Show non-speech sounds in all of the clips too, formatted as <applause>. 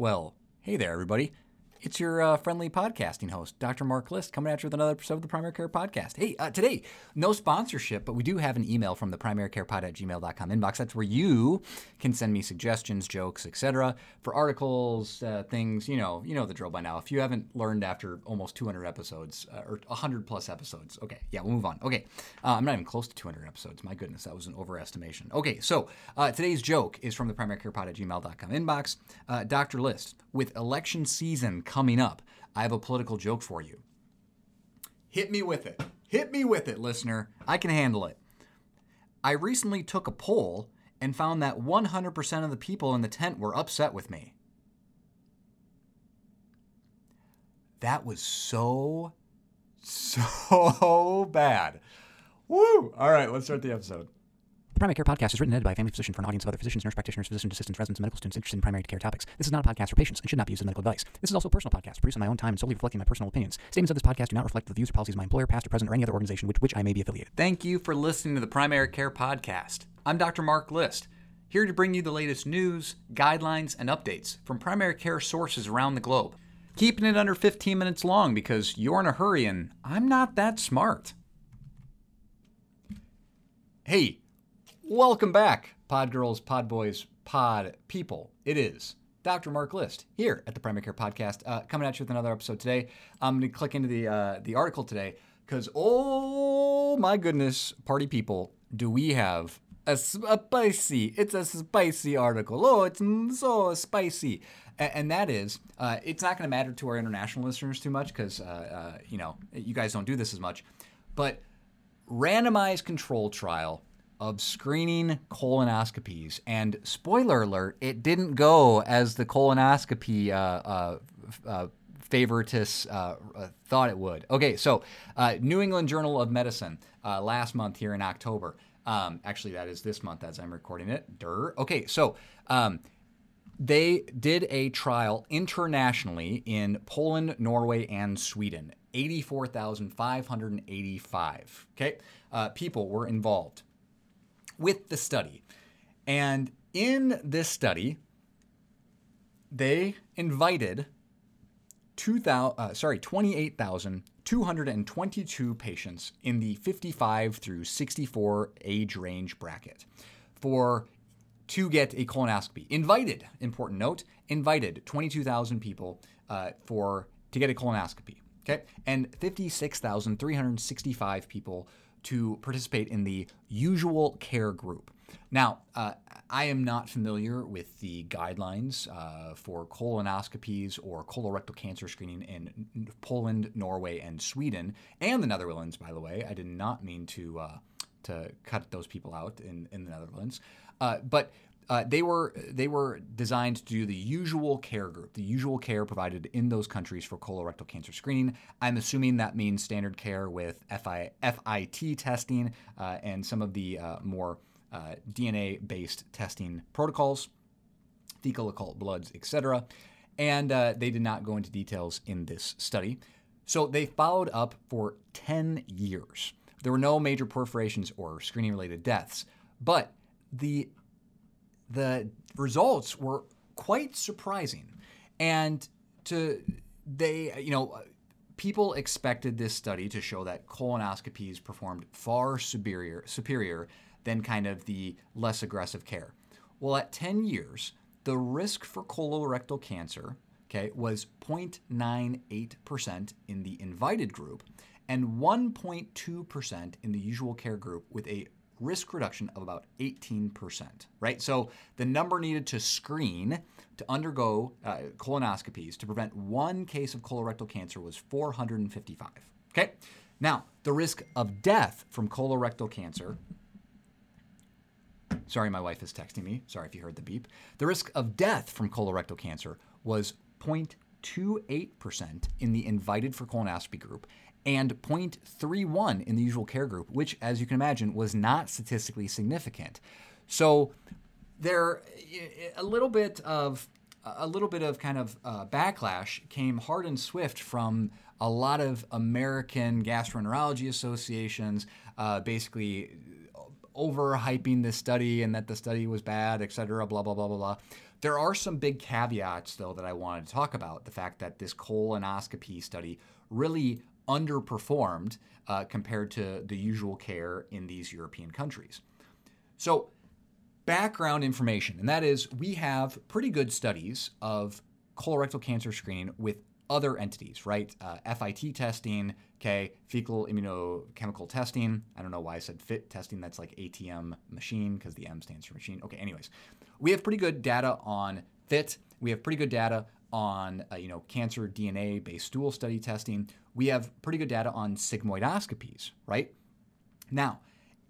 Well, hey there, everybody. It's your uh, friendly podcasting host, Dr. Mark List, coming at you with another episode of the Primary Care Podcast. Hey, uh, today, no sponsorship, but we do have an email from the primarycarepod at gmail.com inbox. That's where you can send me suggestions, jokes, etc. for articles, uh, things, you know, you know the drill by now. If you haven't learned after almost 200 episodes, uh, or 100 plus episodes, okay, yeah, we'll move on. Okay, uh, I'm not even close to 200 episodes. My goodness, that was an overestimation. Okay, so uh, today's joke is from the primarycarepod at gmail.com inbox. Dr. List, with election season coming up, I have a political joke for you. Hit me with it. Hit me with it, listener. I can handle it. I recently took a poll and found that 100% of the people in the tent were upset with me. That was so, <laughs> so bad. Woo! All right, let's start the episode. Primary Care Podcast is written and edited by a family physician for an audience of other physicians, nurse practitioners, physician assistants, residents, and medical students interested in primary care topics. This is not a podcast for patients and should not be used as medical advice. This is also a personal podcast produced on my own time and solely reflecting my personal opinions. Statements of this podcast do not reflect the views or policies of my employer, past or present, or any other organization with which I may be affiliated. Thank you for listening to the Primary Care Podcast. I'm Dr. Mark List, here to bring you the latest news, guidelines, and updates from primary care sources around the globe. Keeping it under 15 minutes long because you're in a hurry and I'm not that smart. Hey, welcome back, Pod Girls, Pod Boys, Pod People. It is Dr. Mark List here at the Primary Care Podcast, uh, coming at you with another episode today. I'm going to click into the uh, the article today because oh my goodness, party people, do we have a spicy? It's a spicy article. Oh, it's so spicy, A- and that is uh, it's not going to matter to our international listeners too much because uh, uh, you know you guys don't do this as much, but randomized control trial of screening colonoscopies. And spoiler alert, it didn't go as the colonoscopy uh, uh, uh, favoritists uh, uh, thought it would. Okay, so New England Journal of Medicine last month here in October. Um, actually, that is this month as I'm recording it. Durr. Okay, so. Um, they did a trial internationally in Poland, Norway, and Sweden. 84,585 okay, uh, people were involved with the study. And in this study, they invited 2,000, uh, sorry, 28,222 patients in the 55 through 64 age range bracket for to get a colonoscopy. Invited, important note, invited 22,000 people uh, for to get a colonoscopy. Okay, and 56,365 people to participate in the usual care group. Now, uh, I am not familiar with the guidelines uh, for colonoscopies or colorectal cancer screening in Poland, Norway, and Sweden, and the Netherlands. By the way, I did not mean to uh, to cut those people out in, in the Netherlands, uh, but uh, they were they were designed to do the usual care group, the usual care provided in those countries for colorectal cancer screening. I'm assuming that means standard care with FI, FIT testing uh, and some of the uh, more uh, DNA-based testing protocols, fecal occult bloods, etc. And uh, they did not go into details in this study. So they followed up for 10 years. There were no major perforations or screening-related deaths, but the the results were quite surprising. And to they, you know, people expected this study to show that colonoscopies performed far superior superior than kind of the less aggressive care. Well, at 10 years, the risk for colorectal cancer, okay, was 0.98% in the invited group and 1.2% in the usual care group with a risk reduction of about 18%, right? So the number needed to screen to undergo uh, colonoscopies to prevent one case of colorectal cancer was 455. Okay? Now, the risk of death from colorectal cancer. Sorry, my wife is texting me. Sorry if you heard the beep. The risk of death from colorectal cancer was 0.28% in the invited for colonoscopy group and 0.31 in the usual care group, which, as you can imagine, was not statistically significant. So there, a little bit of a little bit of kind of uh, backlash came hard and swift from a lot of American gastroenterology associations, uh, basically overhyping this study and that the study was bad, et cetera, blah blah blah blah blah. There are some big caveats, though, that I wanted to talk about. The fact that this colonoscopy study really underperformed uh, compared to the usual care in these European countries. So, background information, and that is we have pretty good studies of colorectal cancer screening with other entities, right? Uh, FIT testing, okay, fecal immunochemical testing. I don't know why I said FIT testing. That's like ATM machine because the M stands for machine. Okay, anyways, we have pretty good data on FIT. We have pretty good data on uh, you know cancer DNA based stool study testing. We have pretty good data on sigmoidoscopies, right? Now,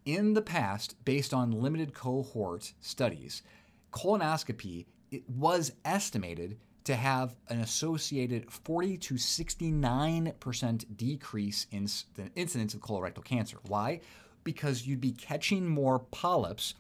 in the past, based on limited cohort studies, colonoscopy it was estimated to have an associated 40 to 69% decrease in the incidence of colorectal cancer. Why? Because you'd be catching more polyps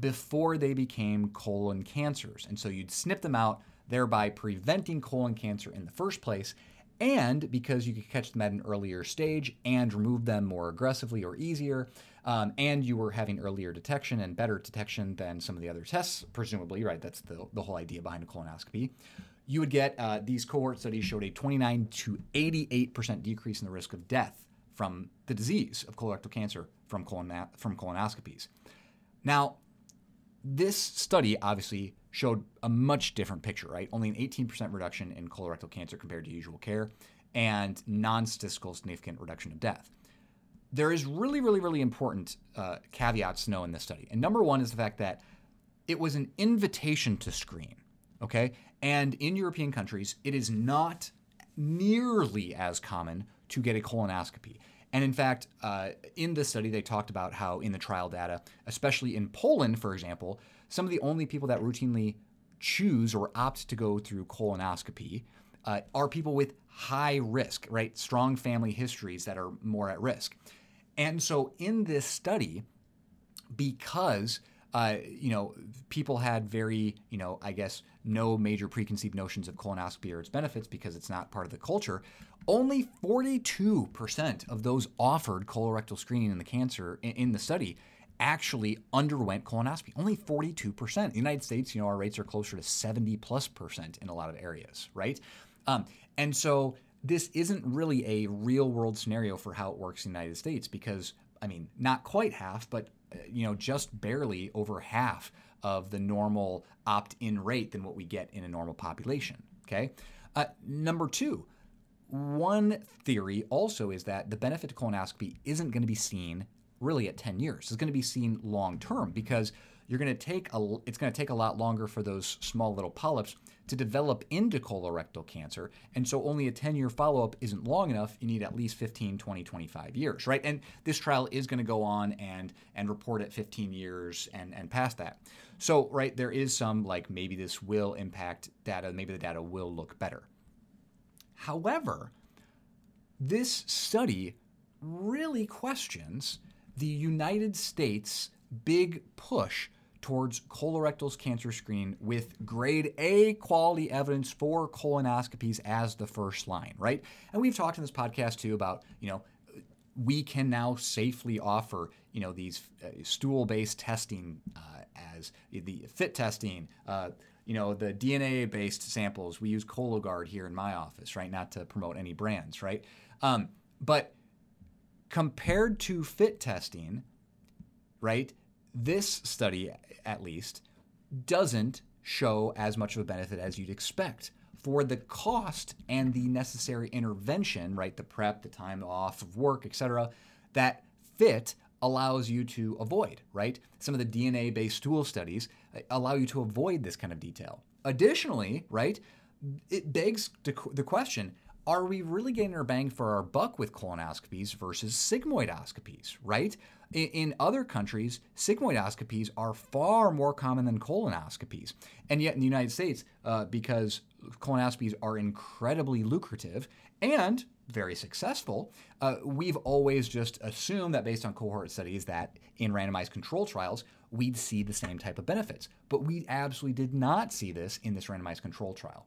before they became colon cancers. And so you'd snip them out, thereby preventing colon cancer in the first place. And because you could catch them at an earlier stage and remove them more aggressively or easier, um, and you were having earlier detection and better detection than some of the other tests, presumably, right? That's the, the whole idea behind a colonoscopy you would get uh, these cohort studies showed a 29 to 88% decrease in the risk of death from the disease of colorectal cancer from, colon, from colonoscopies. Now, this study obviously showed a much different picture, right? Only an 18% reduction in colorectal cancer compared to usual care and non statistical significant reduction of death. There is really, really, really important uh, caveats to know in this study. And number one is the fact that it was an invitation to screen, okay? And in European countries, it is not nearly as common to get a colonoscopy. And in fact, uh, in this study, they talked about how in the trial data, especially in Poland, for example, some of the only people that routinely choose or opt to go through colonoscopy uh, are people with high risk, right? Strong family histories that are more at risk. And so in this study, because uh, you know, people had very, you know, I guess no major preconceived notions of colonoscopy or its benefits because it's not part of the culture. Only 42% of those offered colorectal screening in the cancer in, in the study actually underwent colonoscopy. Only 42%. In the United States, you know, our rates are closer to 70 plus percent in a lot of areas, right? Um, and so this isn't really a real world scenario for how it works in the United States because, I mean, not quite half, but you know, just barely over half of the normal opt-in rate than what we get in a normal population. Okay. Uh, number two, one theory also is that the benefit to colonoscopy isn't going to be seen really at 10 years. It's going to be seen long term because you're going to take a it's going to take a lot longer for those small little polyps to develop into colorectal cancer. And so only a 10-year follow-up isn't long enough. You need at least 15 20 25 years right? And this trial is going to go on and and report at 15 years and and past that. So right there is some like maybe this will impact data maybe the data will look better however this study really questions the United States big push towards colorectal cancer screening with grade A quality evidence for colonoscopies as the first line, right? And we've talked in this podcast too about, you know, we can now safely offer, you know, these uh, stool-based testing uh, as the fit testing, uh, you know, the DNA-based samples. We use Cologuard here in my office, right? Not to promote any brands, right? Um, but compared to fit testing, right? This study, at least, doesn't show as much of a benefit as you'd expect for the cost and the necessary intervention, right? The prep, the time off of work, etc. That fit allows you to avoid, right? Some of the DNA based stool studies uh, allow you to avoid this kind of detail. Additionally, right, it begs the question are we really getting our bang for our buck with colonoscopies versus sigmoidoscopies, right? In, in, other countries, sigmoidoscopies are far more common than colonoscopies. And yet in the United States, uh, because colonoscopies are incredibly lucrative and very successful, uh, we've always just assumed that based on cohort studies that in randomized control trials, we'd see the same type of benefits. But we absolutely did not see this in this randomized control trial.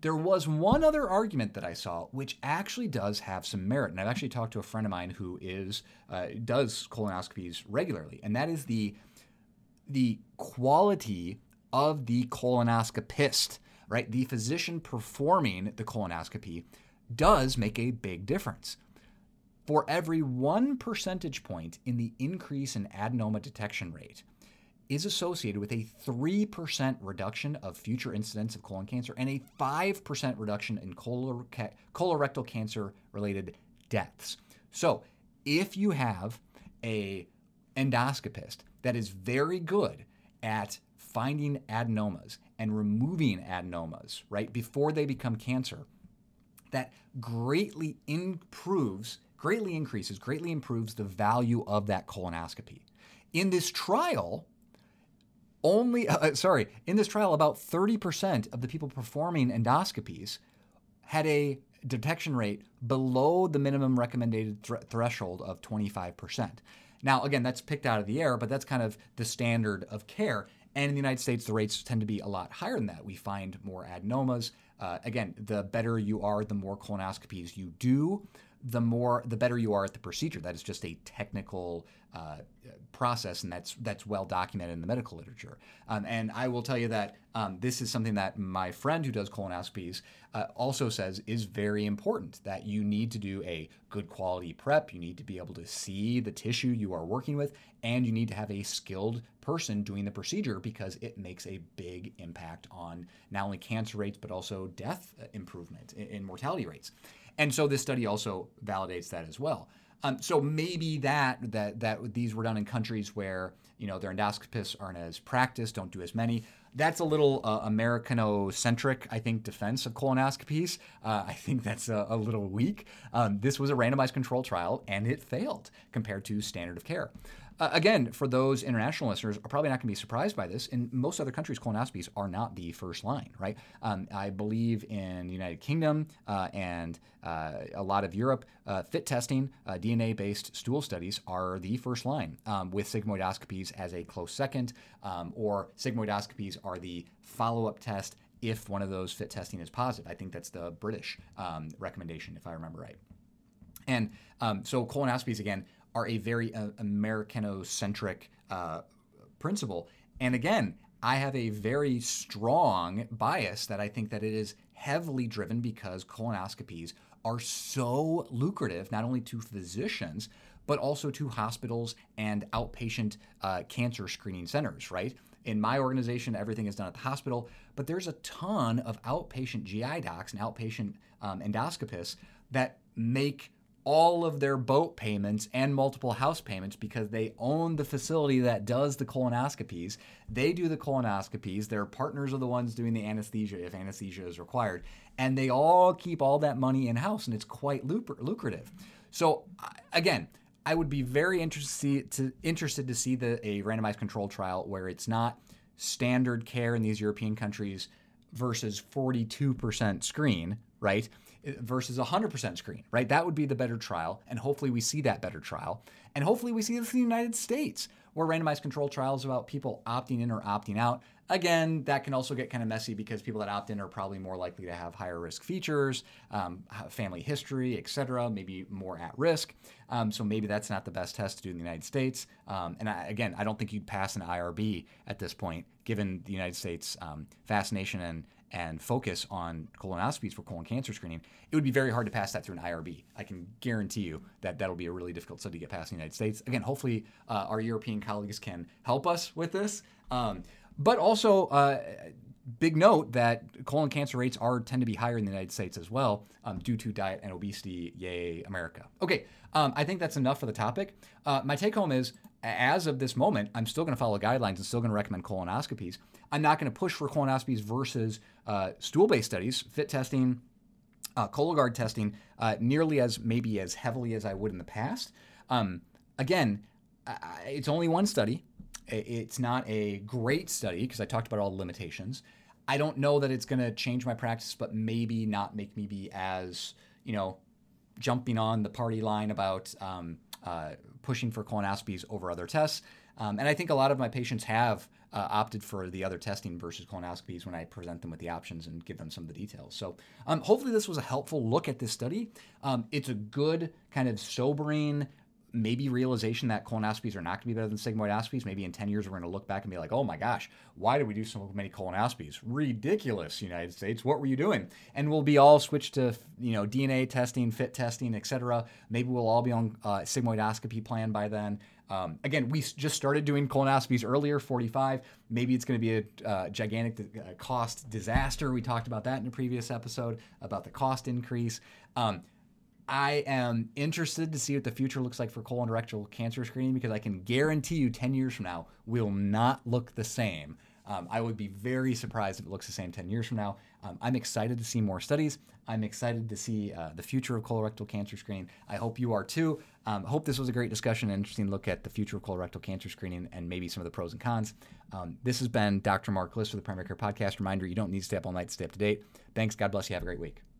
There was one other argument that I saw, which actually does have some merit, and I've actually talked to a friend of mine who is uh, does colonoscopies regularly, and that is the the quality of the colonoscopist, right? The physician performing the colonoscopy does make a big difference. For every one percentage point in the increase in adenoma detection rate, is associated with a 3% reduction of future incidence of colon cancer and a 5% reduction in colorectal cancer related deaths. So, if you have a endoscopist that is very good at finding adenomas and removing adenomas, right, before they become cancer, that greatly improves, greatly increases, greatly improves the value of that colonoscopy. In this trial, only, <laughs> uh, sorry, in this trial, about 30% of the people performing endoscopies had a detection rate below the minimum recommended th- threshold of 25%. Now, again, that's picked out of the air, but that's kind of the standard of care. And in the United States, the rates tend to be a lot higher than that. We find more adenomas. Uh, again, the better you are, the more colonoscopies you do, the more the better you are at the procedure. That is just a technical uh, process, and that's that's well documented in the medical literature. Um, and I will tell you that um, this is something that my friend who does colonoscopies uh, also says is very important. That you need to do a good quality prep. You need to be able to see the tissue you are working with, and you need to have a skilled person doing the procedure because it makes a big impact on not only cancer rates but also death uh, improvement in, in mortality rates. And so this study also validates that as well. Um, so maybe that that that these were done in countries where you know their endoscopists aren't as practiced, don't do as many. That's a little uh, Americano-centric, I think, defense of colonoscopies. Uh, I think that's a, a little weak. Um, this was a randomized control trial, and it failed compared to standard of care. Uh, again, for those international listeners, are probably not going to be surprised by this. In most other countries, colonoscopies are not the first line, right? Um, I believe in the United Kingdom uh, and uh, a lot of Europe, uh, FIT testing, uh, DNA-based stool studies are the first line, um, with sigmoidoscopies as a close second, um, or sigmoidoscopies are the follow-up test if one of those fit testing is positive. I think that's the British um, recommendation, if I remember right. And um, so colonoscopies again are a very uh, Americano-centric uh, principle. And again, I have a very strong bias that I think that it is heavily driven because colonoscopies are so lucrative, not only to physicians, but also to hospitals and outpatient uh, cancer screening centers, right? In my organization, everything is done at the hospital, but there's a ton of outpatient GI docs and outpatient um, endoscopists that make all of their boat payments and multiple house payments because they own the facility that does the colonoscopies. They do the colonoscopies. Their partners are the ones doing the anesthesia if anesthesia is required. And they all keep all that money in house, and it's quite lucrative. So, again, I would be very interested to, see the, a randomized control trial where it's not standard care in these European countries versus 42% screen, right? Versus 100% screen, right? That would be the better trial. And hopefully we see that better trial. And hopefully we see this in the United States where randomized control trials about people opting in or opting out. Again, that can also get kind of messy because people that opt in are probably more likely to have higher risk features, um, family history, et cetera, maybe more at risk. Um, so maybe that's not the best test to do in the United States. Um, and I, again, I don't think you'd pass an IRB at this point, given the United States um, fascination and and focus on colonoscopies for colon cancer screening, it would be very hard to pass that through an IRB. I can guarantee you that that'll be a really difficult study to get past in the United States. Again, hopefully uh, our European colleagues can help us with this. Um, but also, uh, big note that colon cancer rates are tend to be higher in the United States as well um, due to diet and obesity. Yay, America. Okay, um, I think that's enough for the topic. Uh, my take home is as of this moment, I'm still going to follow guidelines and still going to recommend colonoscopies. I'm not going to push for colonoscopies versus uh, stool-based studies, fit testing, uh, Cologuard testing, uh, nearly as maybe as heavily as I would in the past. Um, again, it's only one study. It's not a great study because I talked about all the limitations. I don't know that it's going to change my practice, but maybe not make me be as you know jumping on the party line about um, uh, pushing for colonoscopies over other tests. Um, and I think a lot of my patients have uh, opted for the other testing versus colonoscopies when I present them with the options and give them some of the details. So um, hopefully this was a helpful look at this study. Um, it's a good kind of sobering maybe realization that colonoscopies are not going to be better than sigmoidoscopies. Maybe in 10 years, we're going to look back and be like, oh my gosh, why did we do so many colonoscopies? Ridiculous, United States. What were you doing? And we'll be all switched to, you know, DNA testing, fit testing, etc. Maybe we'll all be on uh, sigmoidoscopy plan by then. Um, again, we just started doing colonoscopies earlier, 45. Maybe it's going to be a uh, gigantic uh, cost disaster. We talked about that in a previous episode about the cost increase. Um, I am interested to see what the future looks like for colon rectal cancer screening because I can guarantee you 10 years from now will not look the same. Um, I would be very surprised if it looks the same 10 years from now. Um, I'm excited to see more studies. I'm excited to see uh, the future of colorectal cancer screening. I hope you are too. Um, hope this was a great discussion, an interesting look at the future of colorectal cancer screening and maybe some of the pros and cons. Um, this has been Dr. Mark List for the Primary Care Podcast. Reminder you don't need to stay up all night to stay up to date. Thanks. God bless you. Have a great week.